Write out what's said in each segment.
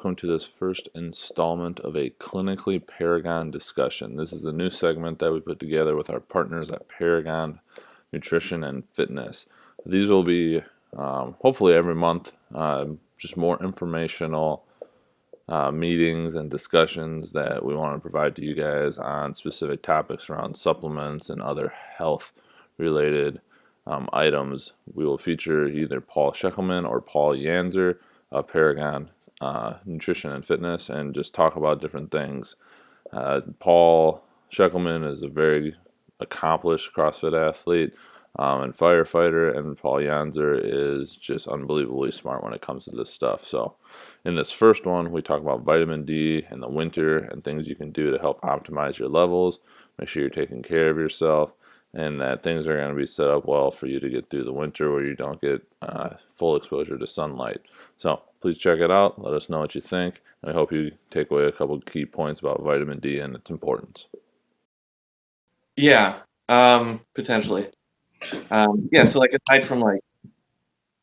welcome to this first installment of a Clinically Paragon discussion. This is a new segment that we put together with our partners at Paragon Nutrition and Fitness. These will be um, hopefully every month, uh, just more informational uh, meetings and discussions that we want to provide to you guys on specific topics around supplements and other health related um, items. We will feature either Paul Scheckelman or Paul Yanzer of Paragon uh, Nutrition and Fitness and just talk about different things. Uh, Paul Scheckelman is a very accomplished CrossFit athlete um, and firefighter, and Paul Yanzer is just unbelievably smart when it comes to this stuff. So, in this first one, we talk about vitamin D in the winter and things you can do to help optimize your levels. Make sure you're taking care of yourself and that things are going to be set up well for you to get through the winter where you don't get uh, full exposure to sunlight. So please check it out. Let us know what you think. I hope you take away a couple key points about vitamin D and its importance. Yeah, um, potentially. Um, yeah, so like aside from like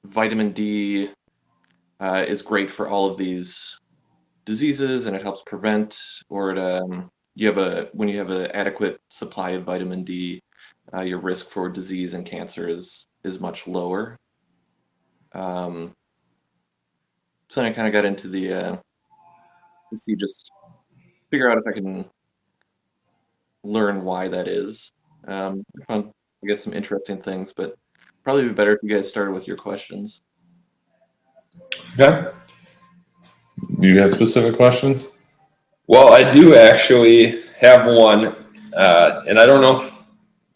vitamin D uh, is great for all of these diseases and it helps prevent or it, um, you have a when you have an adequate supply of vitamin D, uh, your risk for disease and cancer is is much lower. Um, so then I kind of got into the uh, let's see, just figure out if I can learn why that is. Um, I found I guess some interesting things, but probably be better if you guys started with your questions. Okay. Do you have specific questions? Well, I do actually have one, uh, and I don't know if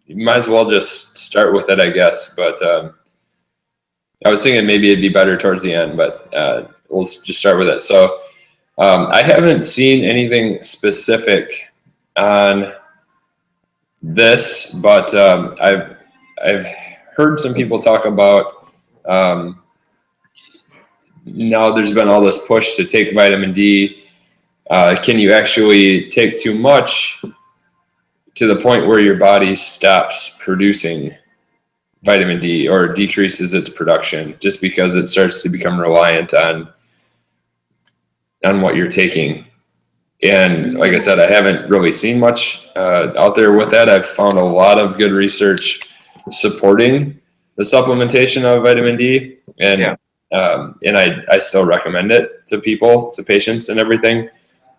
you might as well just start with it, I guess. But um, I was thinking maybe it'd be better towards the end, but uh, we'll just start with it. So um, I haven't seen anything specific on this, but um, I've I've heard some people talk about um, now. There's been all this push to take vitamin D. Uh, can you actually take too much to the point where your body stops producing vitamin D or decreases its production just because it starts to become reliant on on what you're taking. And like I said, I haven't really seen much uh, out there with that. I've found a lot of good research supporting the supplementation of vitamin D, and yeah. um, and I I still recommend it to people, to patients, and everything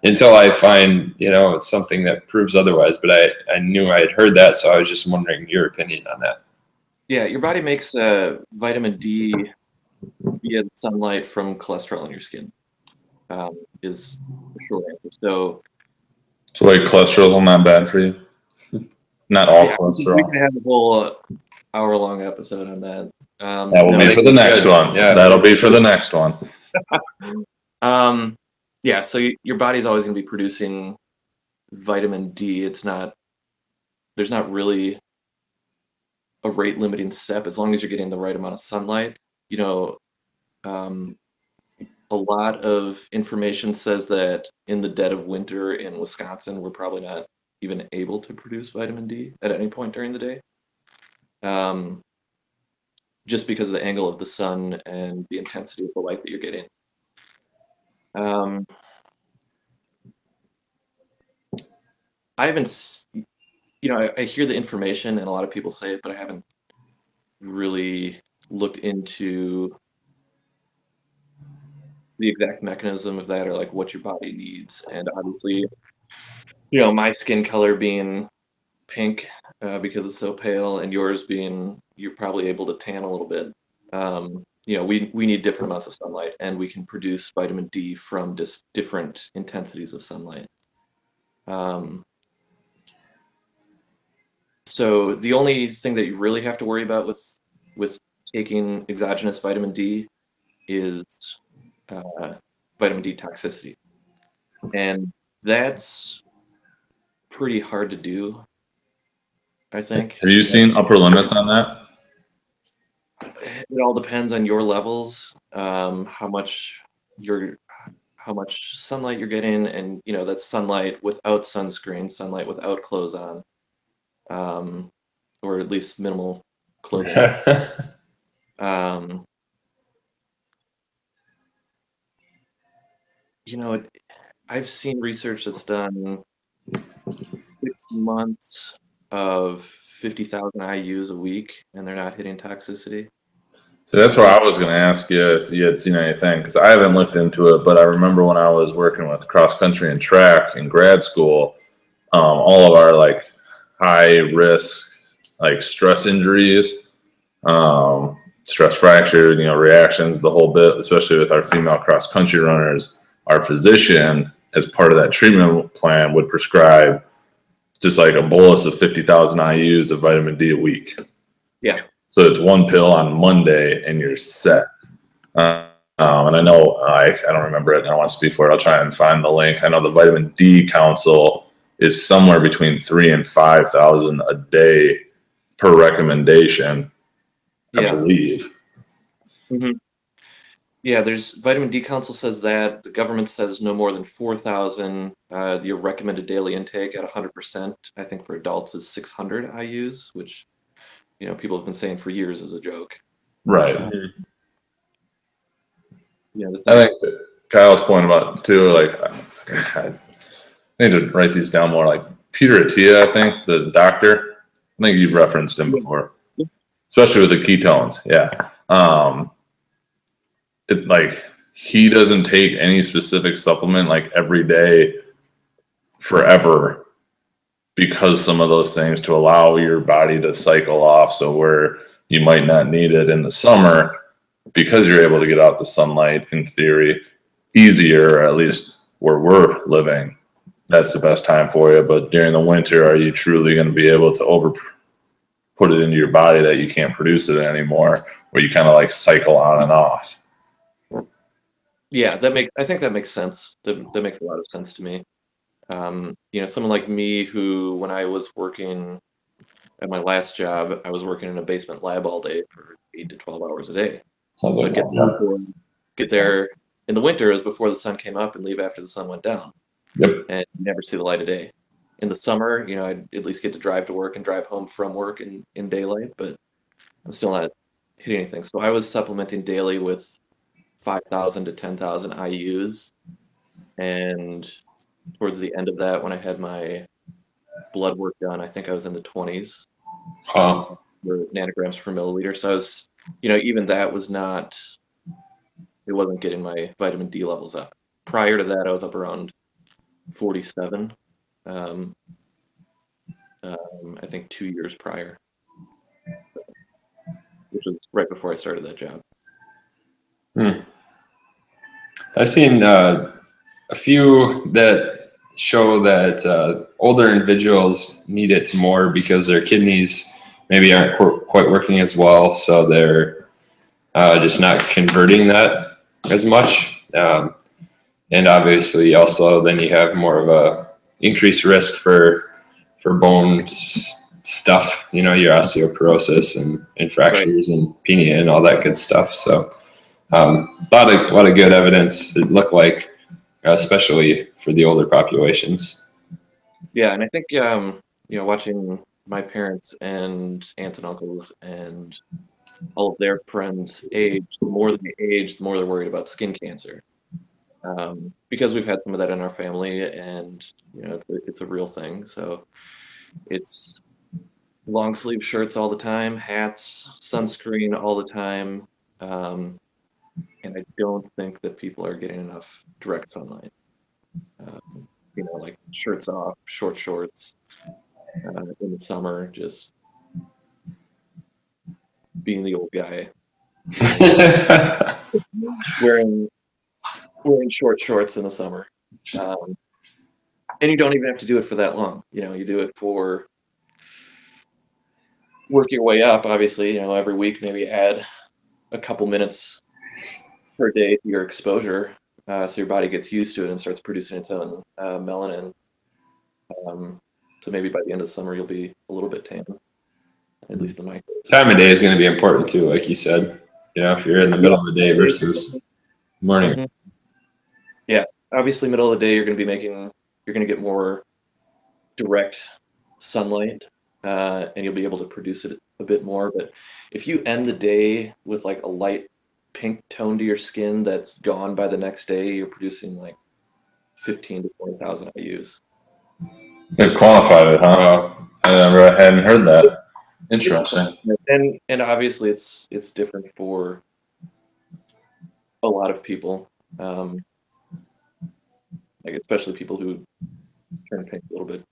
until I find you know something that proves otherwise. But I I knew I had heard that, so I was just wondering your opinion on that. Yeah, your body makes uh, vitamin D via sunlight from cholesterol in your skin. Um, is short answer. So, so like cholesterol is not bad for you. Not all yeah, cholesterol. We can have a whole uh, hour-long episode on that. Um, that will no, be for the next one. Yeah, that'll be for the next one. um, yeah. So you, your body's always going to be producing vitamin D. It's not. There's not really a rate limiting step as long as you're getting the right amount of sunlight. You know, um, a lot of information says that in the dead of winter in Wisconsin, we're probably not even able to produce vitamin D at any point during the day. Um, just because of the angle of the sun and the intensity of the light that you're getting. Um, I haven't, you know, I, I hear the information and a lot of people say it, but I haven't really looked into the exact mechanism of that or like what your body needs. And obviously, you know, my skin color being pink uh, because it's so pale, and yours being you're probably able to tan a little bit. Um, you know, we we need different amounts of sunlight, and we can produce vitamin D from just different intensities of sunlight. Um, so the only thing that you really have to worry about with with taking exogenous vitamin D is uh, vitamin D toxicity. And that's pretty hard to do, I think. Have you seen upper limits on that? It all depends on your levels, um, how much you're how much sunlight you're getting and you know that's sunlight without sunscreen sunlight without clothes on um, or at least minimal clothing um, you know, I've seen research that's done six months of 50,000 IUs a week and they're not hitting toxicity. So that's where I was going to ask you if you had seen anything because I haven't looked into it, but I remember when I was working with cross country and track in grad school, um, all of our like high risk, like stress injuries, um, stress fractures, you know, reactions, the whole bit, especially with our female cross country runners, our physician, as part of that treatment plan, would prescribe just like a bolus of 50,000 IUs of vitamin D a week. Yeah. So it's one pill on Monday and you're set. Uh, um, and I know I, I don't remember it. I don't want to speak for it. I'll try and find the link. I know the Vitamin D Council is somewhere between three and five thousand a day per recommendation. I Yeah. believe. Yeah, there's vitamin D council says that the government says no more than 4,000. Uh, your recommended daily intake at 100%, I think for adults is 600 IUs, which you know people have been saying for years is a joke. Right. You know, this I think Kyle's point about too, like I need to write these down more. Like Peter Attia, I think the doctor. I think you've referenced him before, especially with the ketones. Yeah. Um, it like he doesn't take any specific supplement like every day forever because some of those things to allow your body to cycle off. So where you might not need it in the summer because you're able to get out to sunlight in theory easier, at least where we're living. That's the best time for you. But during the winter, are you truly going to be able to over put it into your body that you can't produce it anymore, where you kind of like cycle on and off? Yeah, that makes I think that makes sense. That, that makes a lot of sense to me. Um, you know, someone like me who, when I was working at my last job, I was working in a basement lab all day for eight to twelve hours a day. Sounds So like get there, get there in the winter is before the sun came up and leave after the sun went down. Yep. And never see the light of day. In the summer, you know, I'd at least get to drive to work and drive home from work in, in daylight, but I'm still not hitting anything. So I was supplementing daily with 5,000 to 10,000 IUs. And towards the end of that, when I had my blood work done, I think I was in the 20s Um, the nanograms per milliliter. So I was, you know, even that was not, it wasn't getting my vitamin D levels up. Prior to that, I was up around 47. Um, um, I think two years prior, which was right before I started that job. I've seen uh, a few that show that uh, older individuals need it more because their kidneys maybe aren't qu- quite working as well, so they're uh, just not converting that as much. Um, and obviously, also then you have more of a increased risk for for bone stuff. You know, your osteoporosis and, and fractures and penia and all that good stuff. So. Um, a lot of a lot of good evidence. It looked like, especially for the older populations. Yeah, and I think um, you know, watching my parents and aunts and uncles and all of their friends age, the more they age, the more they're worried about skin cancer. Um, because we've had some of that in our family, and you know, it's a, real thing. So it's long sleeve shirts all the time, hats, sunscreen all the time. Um, and I don't think that people are getting enough direct sunlight. Um, you know, like shirts off, short shorts uh, in the summer, just being the old guy wearing wearing short shorts in the summer. Um, and you don't even have to do it for that long. You know, you do it for work your way up. Obviously, you know, every week maybe add a couple minutes per day to your exposure, uh, so your body gets used to it and starts producing its own uh, melanin. Um, so maybe by the end of summer you'll be a little bit tan, at least in my case. Time of day is going to be important too, like you said. You know, if you're in the middle of the day versus morning. Yeah, obviously middle of the day you're going to be making you're going to get more direct sunlight uh, and you'll be able to produce it a bit more but if you end the day with like a light pink tone to your skin that's gone by the next day you're producing like fifteen to twenty thousand IU's. They've qualified it, huh? I never hadn't heard that. Interesting. And and obviously it's it's different for a lot of people. Um, like especially people who turn pink a little bit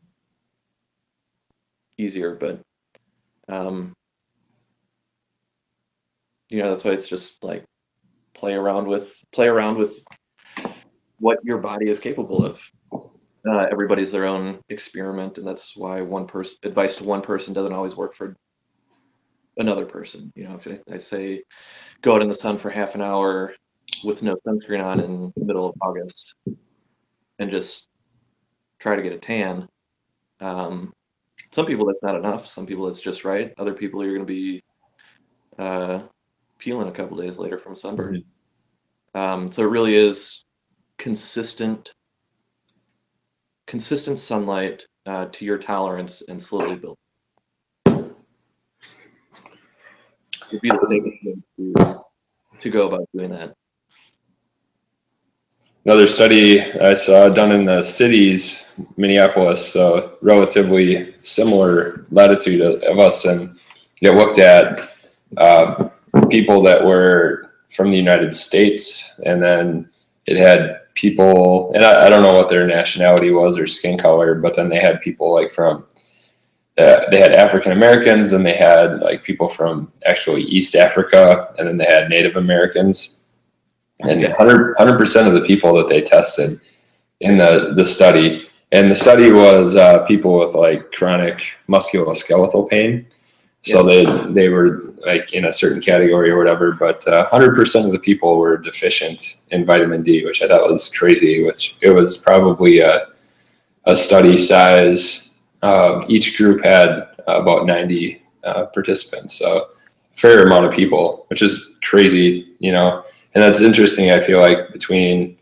easier, but um, you know that's why it's just like play around with play around with what your body is capable of. Uh, everybody's their own experiment, and that's why one person advice to one person doesn't always work for another person. You know, if I, I say go out in the sun for half an hour with no sunscreen on in the middle of August and just try to get a tan. Um, some people that's not enough. Some people it's just right. Other people you're going to be uh, peeling a couple days later from sunburn. Um, so it really is consistent, consistent sunlight uh, to your tolerance and slowly build. Would be the way to, to go about doing that. Another study I saw done in the cities, Minneapolis, so relatively similar latitude of, of us, and it looked at uh, people that were from the United States, and then it had people, and I, I don't know what their nationality was or skin color, but then they had people like from uh, they had African Americans and they had like people from actually East Africa, and then they had Native Americans. And 100 percent of the people that they tested in the the study, and the study was uh, people with like chronic musculoskeletal pain. So they they were like in a certain category or whatever, but uh, 100% of the people were deficient in vitamin D, which I thought was crazy. Which it was probably a a study size uh, each group had about 90 uh, participants, so fair amount of people, which is crazy, you know. And that's interesting. I feel like between,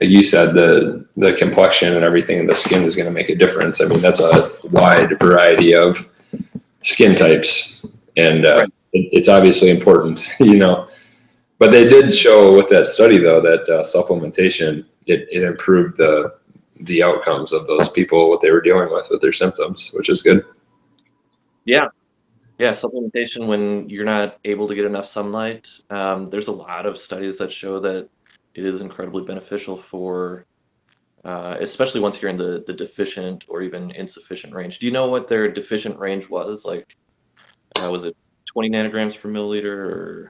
like you said, the the complexion and everything, the skin is going to make a difference. I mean, that's a wide variety of skin types, and uh, Right. It, it's obviously important, you know. But they did show with that study, though, that uh, supplementation it, it improved the the outcomes of those people what they were dealing with with their symptoms, which is good. Yeah. Yeah, supplementation when you're not able to get enough sunlight. Um, there's a lot of studies that show that it is incredibly beneficial for, uh, especially once you're in the, the deficient or even insufficient range. Do you know what their deficient range was? Like, uh, was it 20 nanograms per milliliter?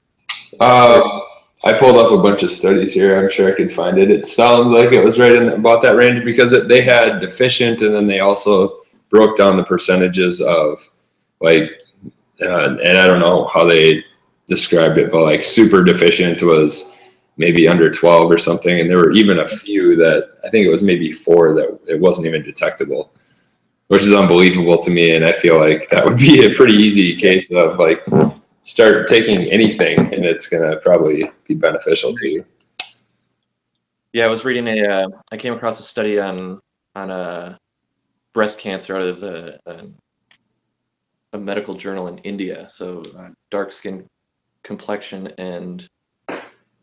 Uh, I pulled up a bunch of studies here. I'm sure I could find it. It sounds like it was right in about that range because it, they had deficient, and then they also broke down the percentages of like, uh, and I don't know how they described it, but like super deficient was maybe under 12 or something, and there were even a few that I think it was maybe four that it wasn't even detectable, which is unbelievable to me. And I feel like that would be a pretty easy case of like start taking anything and it's going to probably be beneficial to you. Yeah, I was reading a. Uh, I came across a study on on uh, breast cancer out of the uh, a medical journal in India. So uh, dark skin complexion and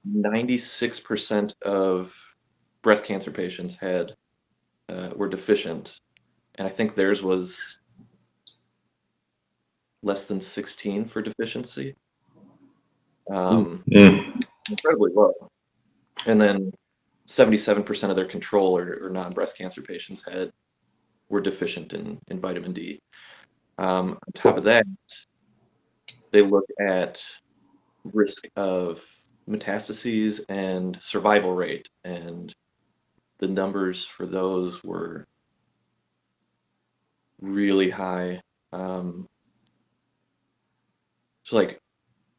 ninety six percent of breast cancer patients had uh, were deficient, and I think theirs was less than sixteen for deficiency. Um, Mm. incredibly low. And then 77% of their control or, or non-breast cancer patients had were deficient in, in vitamin D. Um, on top of that, they look at risk of metastases and survival rate, and the numbers for those were really high. Um, so, like,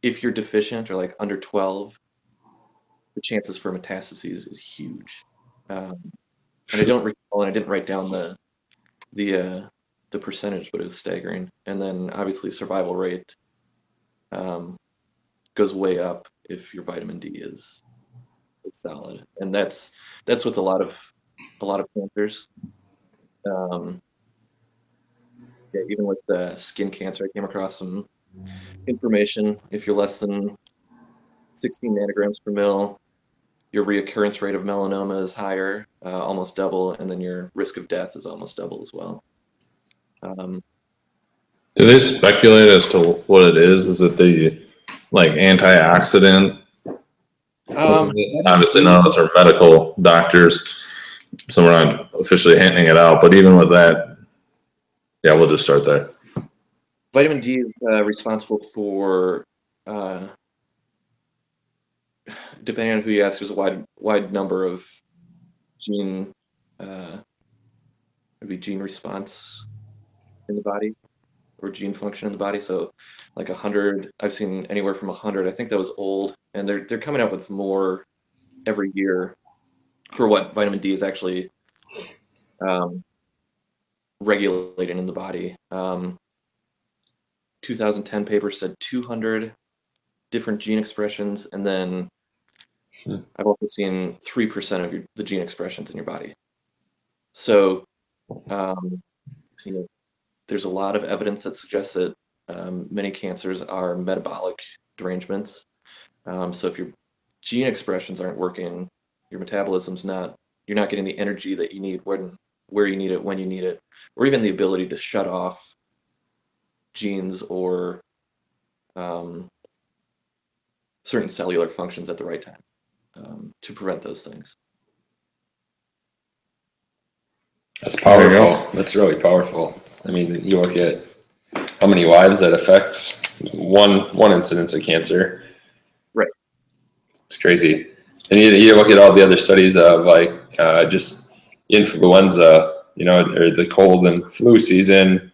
if you're deficient or like under 12, the chances for metastases is huge. Um, and I don't recall, and I didn't write down the the uh, the percentage, but it was staggering. And then obviously survival rate um, goes way up if your vitamin D is, solid, and that's that's with a lot of a lot of cancers. Um, yeah, even with the skin cancer, I came across some information. If you're less than 16 nanograms per mil, your reoccurrence rate of melanoma is higher, uh, almost double, and then your risk of death is almost double as well. Um, Do they speculate as to what it is? Is it the like antioxidant? um, Obviously, none of us are medical doctors, so we're not officially handing it out. But even with that, yeah, we'll just start there. vitamin D is uh, responsible for, uh, depending on who you ask, there's a wide wide number of gene, uh, gene response in the body or gene function in the body. So, like a hundred, I've seen anywhere from a hundred. I think that was old, and they're they're coming out with more every year for what vitamin D is actually um, regulating in the body. Um, 2010 paper said 200 different gene expressions, and then Hmm. I've also seen three percent of your, the gene expressions in your body. So, um, you know, there's a lot of evidence that suggests that um, many cancers are metabolic derangements. Um, so if your gene expressions aren't working, your metabolism's not, you're not getting the energy that you need when, where you need it, when you need it, or even the ability to shut off genes or um, certain cellular functions at the right time um, to prevent those things. That's There you go. powerful. That's really powerful. I mean, you look at how many lives that affects one one incidence of cancer. Right. It's crazy. And you, you look at all the other studies of like uh, just influenza, you know, or the cold and flu season.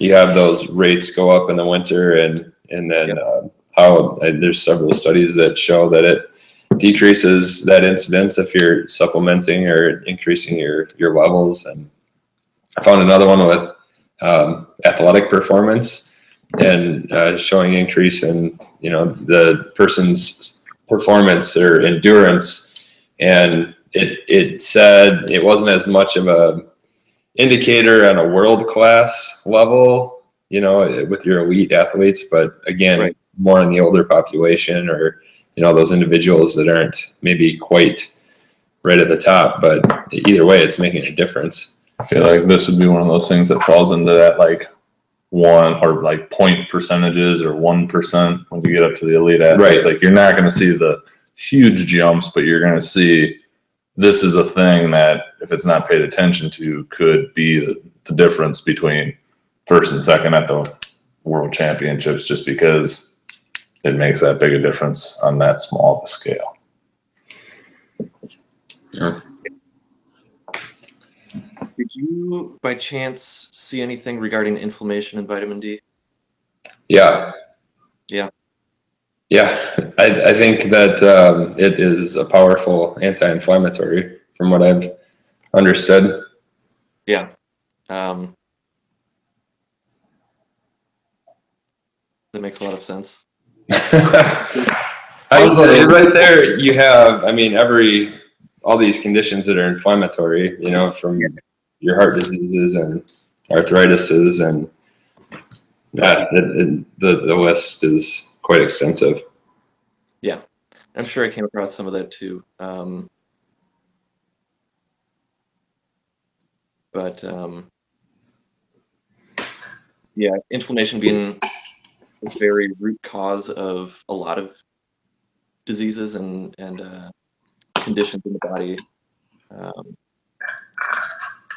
You have those rates go up in the winter, and and then uh, how uh, there's several studies that show that it decreases that incidence if you're supplementing or increasing your your levels. And I found another one with um, athletic performance and uh, showing increase in you know the person's performance or endurance. And it it said it wasn't as much of a indicator on a world class level, you know, with your elite athletes, but again, Right. more in the older population or you know those individuals that aren't maybe quite right at the top. But either way, it's making a difference. I feel like this would be one of those things that falls into that like one or like point percentages or one percent when you get up to the elite athletes. Right. Like you're not going to see the huge jumps, but you're going to see this is a thing that if it's not paid attention to could be the, the difference between first and second at the world championships just because it makes that big a difference on that small of a scale. Did you, by chance, see anything regarding inflammation and vitamin D? Yeah. Yeah. Yeah, I, I think that um, it is a powerful anti-inflammatory, from what I've understood. Yeah. Um, that makes a lot of sense. I was like, right there, you have, I mean, every, all these conditions that are inflammatory, you know, from your heart diseases and arthritises and yeah, it, it, the, the list is quite extensive. Yeah, I'm sure I came across some of that too. Um, but um, yeah, inflammation being a very root cause of a lot of diseases and and uh, conditions in the body. Um,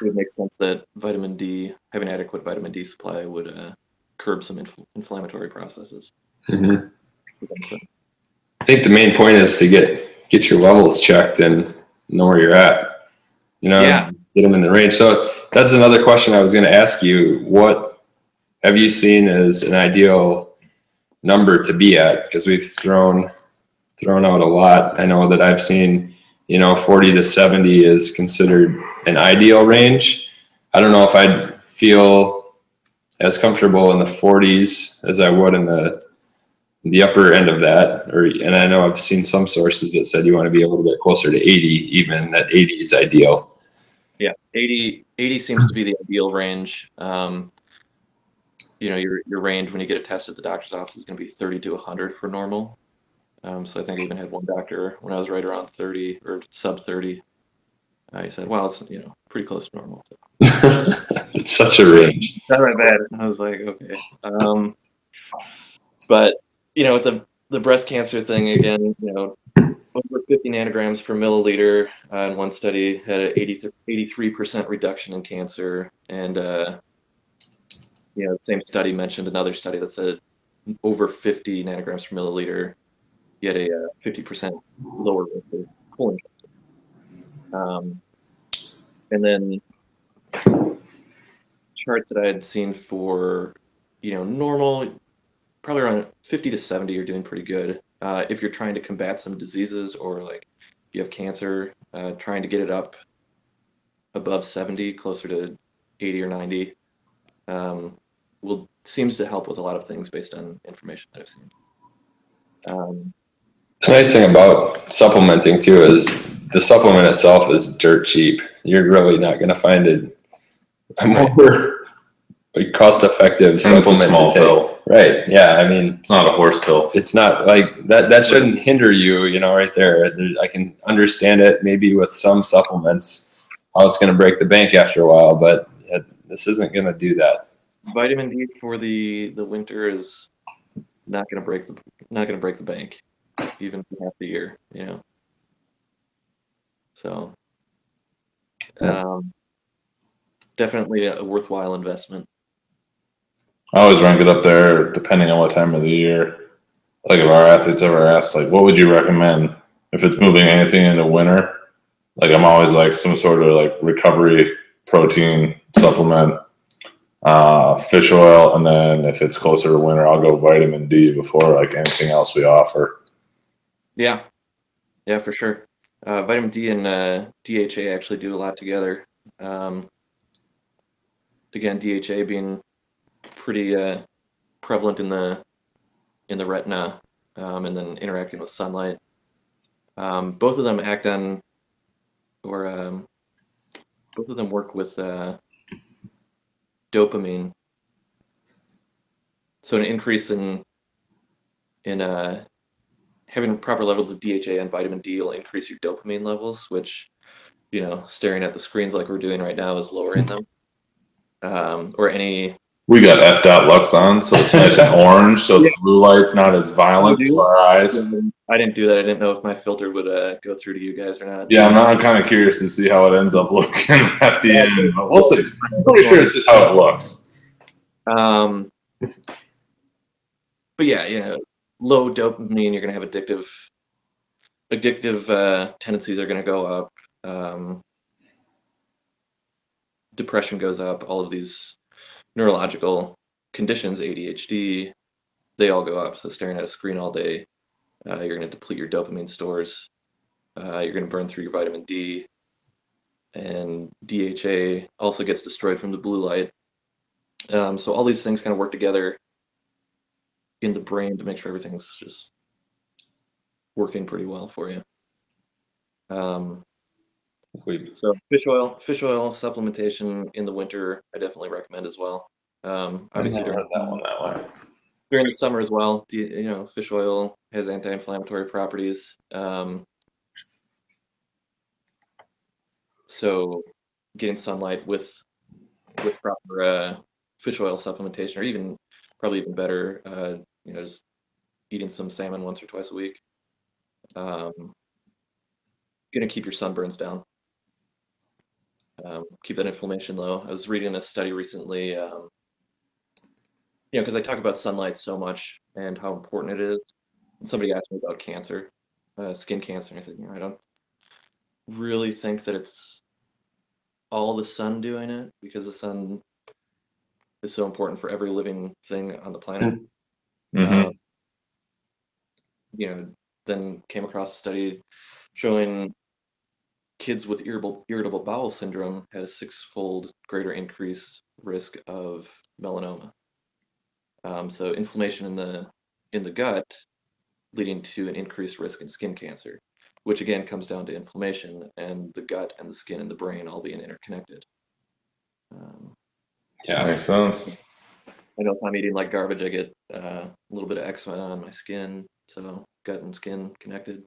it would make sense that vitamin D, having adequate vitamin D supply, would uh, curb some infl- inflammatory processes. Mhm. I think the main point is to get get your levels checked and know where you're at. You know, Yeah. get them in the range. So that's another question I was going to ask you. What have you seen as an ideal number to be at? Because we've thrown thrown out a lot. I know that I've seen, you know, 40 to 70 is considered an ideal range. I don't know if I'd feel as comfortable in the 40s as I would in the the upper end of that or and i know i've seen some sources that said you want to be a little bit closer to 80 even that 80 is ideal Yeah, 80, 80 seems to be the ideal range. Um, you know, your your range when you get a test at the doctor's office is going to be 30 to 100 for normal. Um, so I think I even had one doctor when I was right around 30 or sub 30. Uh, he said, "Well, it's you know pretty close to normal." So, it's such a range. not that bad. I was like, okay. Um, but you know, with the the breast cancer thing again, you know, over 50 nanograms per milliliter uh, in one study had an 83 percent reduction in cancer, and uh, you know, the same study mentioned another study that said over 50 nanograms per milliliter, you had a uh, 50 percent lower of colon cancer. Um, and then charts that I had seen for, you know, normal, probably around 50 to 70, you're doing pretty good. Uh, if you're trying to combat some diseases or like you have cancer, uh, trying to get it up above 70, closer to 80 or 90, um, will seems to help with a lot of things based on information that I've seen. Um, The nice thing about supplementing too is the supplement itself is dirt cheap. You're really not going to find it more like, cost-effective And it's a supplement small to take. pill. Right? Yeah. I mean, It's not a horse pill. it's not like that. That shouldn't hinder you. You know, right there. there I can understand it. Maybe with some supplements, how it's going to break the bank after a while, but it, this isn't going to do that. vitamin D for the the winter is not going to break the not going to break the bank, even for half the year. You know. So, um, definitely a worthwhile investment. I always rank it up there depending on what time of the year. Like if our athletes ever ask, like, what would you recommend if it's moving anything into winter? Like I'm always like some sort of like recovery protein supplement, uh, fish oil, and then if it's closer to winter, I'll go vitamin D before like anything else we offer. Yeah, yeah, for sure. Uh, vitamin D and uh, DHA actually do a lot together. Um, again, DHA being pretty uh, prevalent in the in the retina, um, and then interacting with sunlight. Um, both of them act on, or um, both of them work with uh, dopamine. So an increase in in uh, having proper levels of DHA and vitamin D will increase your dopamine levels, which, you know, staring at the screens like we're doing right now is lowering them. Um, or any, We got F dot Lux on, so it's nice and orange, so the blue light's not as violent to our eyes. I didn't do that. I didn't know if my filter would uh, go through to you guys or not. Yeah, I'm, I'm kind of curious to see how it ends up looking at the end, but we'll see. I'm pretty sure it's just how it looks. Um, but yeah, you know, low dopamine, you're going to have addictive, addictive uh, tendencies are going to go up. Um, depression goes up. All of these neurological conditions, ADHD, they all go up. So staring at a screen all day, uh, you're going to deplete your dopamine stores. Uh, you're going to burn through your vitamin D, and DHA also gets destroyed from the blue light. Um, so all these things kind of work together in the brain to make sure everything's just working pretty well for you. Um, So fish oil, fish oil supplementation in the winter, I definitely recommend as well. Um, obviously during, that one that way. during the summer as well. You know, fish oil has anti-inflammatory properties. Um, so getting sunlight with with proper uh, fish oil supplementation, or even probably even better, uh, you know, just eating some salmon once or twice a week. Um, gonna keep your sunburns down. Um, keep that inflammation low. I was reading a study recently. Um, you know, because I talk about sunlight so much and how important it is. And somebody asked me about cancer, uh, skin cancer, and I said, you know, I don't really think that it's all the sun doing it because the sun is so important for every living thing on the planet. Mhm. Um, you know, then came across a study showing kids with irritable irritable bowel syndrome had a six-fold greater increased risk of melanoma. Um, so inflammation in the in the gut leading to an increased risk in skin cancer, which again comes down to inflammation and the gut and the skin and the brain all being interconnected. Um, yeah. Makes sense. I know if I'm eating like garbage, I get uh, a little bit of eczema on my skin. So gut and skin connected.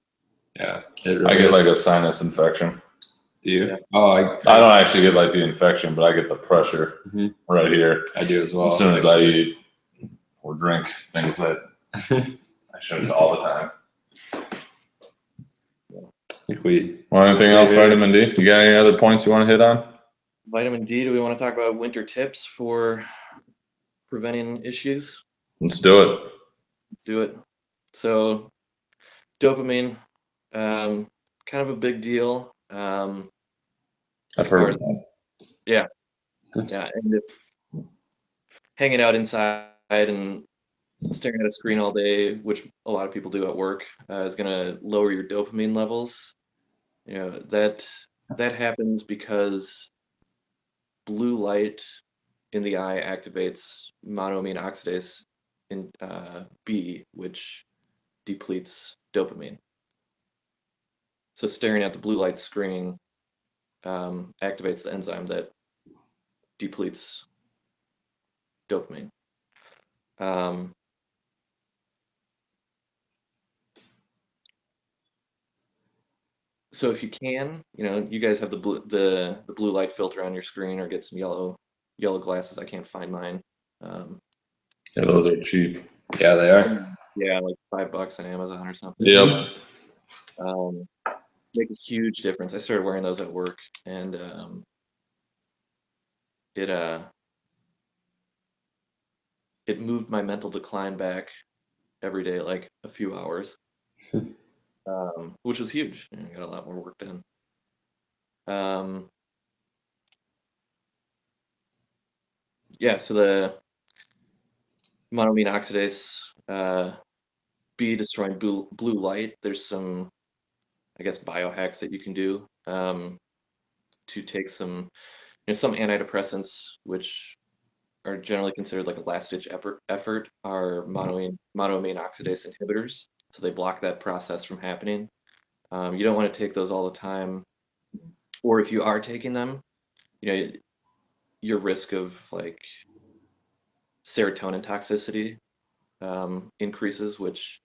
Yeah, it really I get like a sinus infection. Do you? Yeah. Oh, I, I don't actually get like the infection, but I get the pressure Mhm. right here I do as well. as soon as I eat or drink things that I shouldn't all the time. I think we Well, anything else, Maybe. vitamin D? You got any other points you want to hit on? Vitamin D. Do we want to talk about winter tips for preventing issues? Let's do it. do it. So, dopamine, um, kind of a big deal. Um, I've heard of that. yeah, and if hanging out inside and staring at a screen all day, which a lot of people do at work, uh, is going to lower your dopamine levels. You know that that happens because blue light in the eye activates monoamine oxidase in uh, B, which depletes dopamine. So staring at the blue light screen um, activates the enzyme that depletes dopamine. Um, so if you can, you know, you guys have the blue the the blue light filter on your screen, or get some yellow yellow glasses. I can't find mine. Um, Yeah, those are cheap. yeah they are. yeah, like five bucks on Amazon or something. Yep. um, make a huge difference. I started wearing those at work, and um, it uh, it moved my mental decline back every day, like a few hours, um, which was huge. You know, I got a lot more work done. Um, yeah, so the monoamine oxidase uh, B destroying blue, blue light. There's some I guess biohacks that you can do um, to take some, you know, some antidepressants, which are generally considered like a last ditch effort, effort are monoamine, monoamine oxidase inhibitors. So they block that process from happening. Um, you don't want to take those all the time, or if you are taking them, you know, your risk of like serotonin toxicity um, increases, which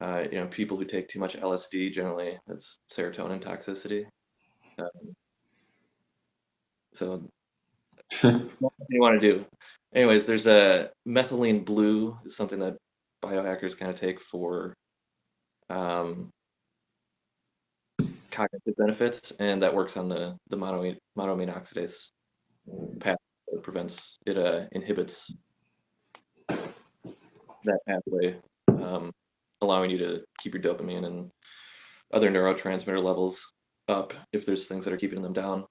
uh, you know, people who take too much LSD generally that's serotonin toxicity. Um, so, what do you want to do? Anyways, there's a methylene blue is something that biohackers kind of take for um, cognitive benefits, and that works on the the monoamine, monoamine oxidase path. It prevents it uh, inhibits that pathway. Um, allowing you to keep your dopamine and other neurotransmitter levels up if there's things that are keeping them down.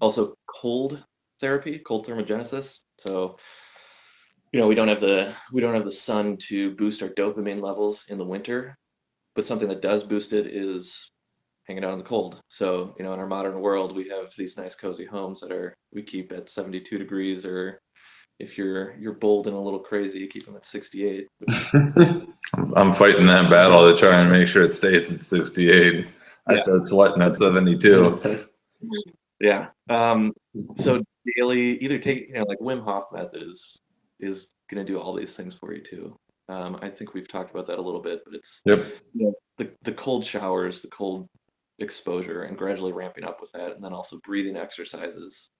Also, cold therapy, cold thermogenesis. So, you know, we don't have the we don't have the sun to boost our dopamine levels in the winter, but something that does boost it is hanging out in the cold. So, you know, in our modern world, we have these nice cozy homes that are we keep at 72 degrees or if you're you're bold and a little crazy, you keep them at 68. I'm, fighting that battle to try and make sure it stays at 68. I Yeah. start sweating at 72. Yeah. Um, so daily, either take you know like Wim Hof method is is going to do all these things for you too. Um, I think we've talked about that a little bit, but it's Yep. you know, the the cold showers, the cold exposure, and gradually ramping up with that, and then also breathing exercises,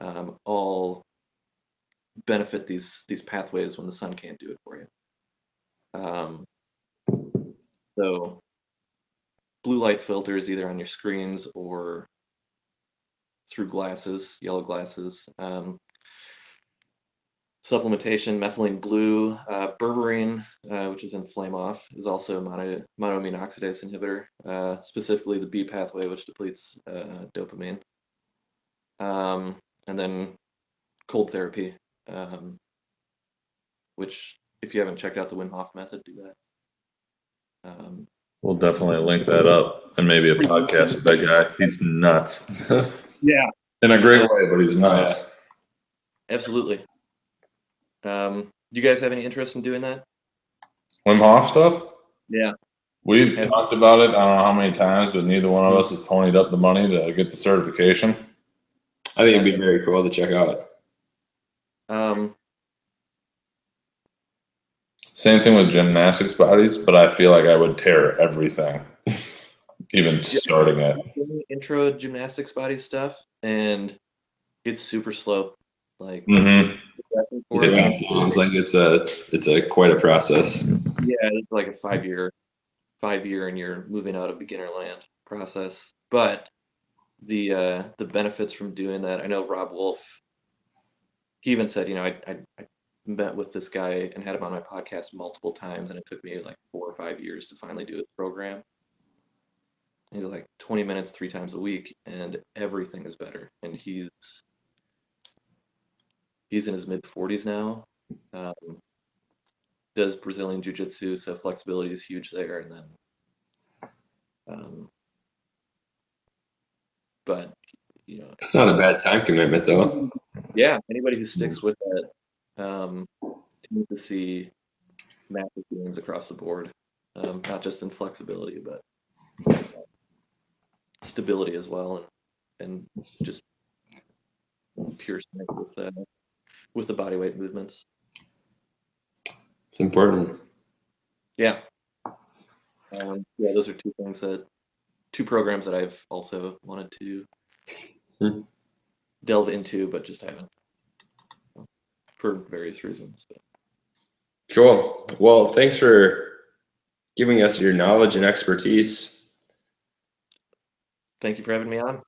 um, all benefit these these pathways when the sun can't do it for you. Um, so blue light filters either on your screens or through glasses, yellow glasses. Um, supplementation, methylene blue, uh, berberine, uh, which is in Flame Off, is also a mono, monoamine oxidase inhibitor, uh, specifically the B pathway, which depletes uh, dopamine. Um, and then cold therapy, um, which if you haven't checked out the Wim Hof method, do that. Um, We'll definitely link that up and maybe a podcast with that guy. He's nuts yeah, in a great way, but he's nuts. absolutely. Um, you guys have any interest in doing that? Wim Hof stuff? Yeah. We've Yeah. talked about it. I don't know how many times, but neither one of us has ponied up the money to get the certification. I think it'd be very cool to check out. Um, Same thing with gymnastics bodies, but I feel like I would tear everything, even starting it. intro gymnastics body stuff, and it's super slow. Like mm-hmm. back and forth. It sounds like it's a it's a quite a process. yeah, it's like a five year, five year, and you're moving out of beginner land process. But the uh, the benefits from doing that, I know Robb Wolf. He even said, you know, I, I I met with this guy and had him on my podcast multiple times, and it took me like four or five years to finally do his program. He's like 20 minutes three times a week, and everything is better. And he's he's in his mid 40s now. Um, does Brazilian Jiu Jitsu, so flexibility is huge there. And then, um, but you know, It's not a bad time commitment though. Yeah, anybody who sticks with it um, tends to see massive gains across the board, um, not just in flexibility, but uh, stability as well, and and just pure strength with uh, with the body weight movements. It's important. Yeah. Um, yeah, those are two things that, two programs that I've also wanted to Hmm. Delve into, but just haven't for various reasons. Cool. Well, thanks for giving us your knowledge and expertise. thank you for having me on.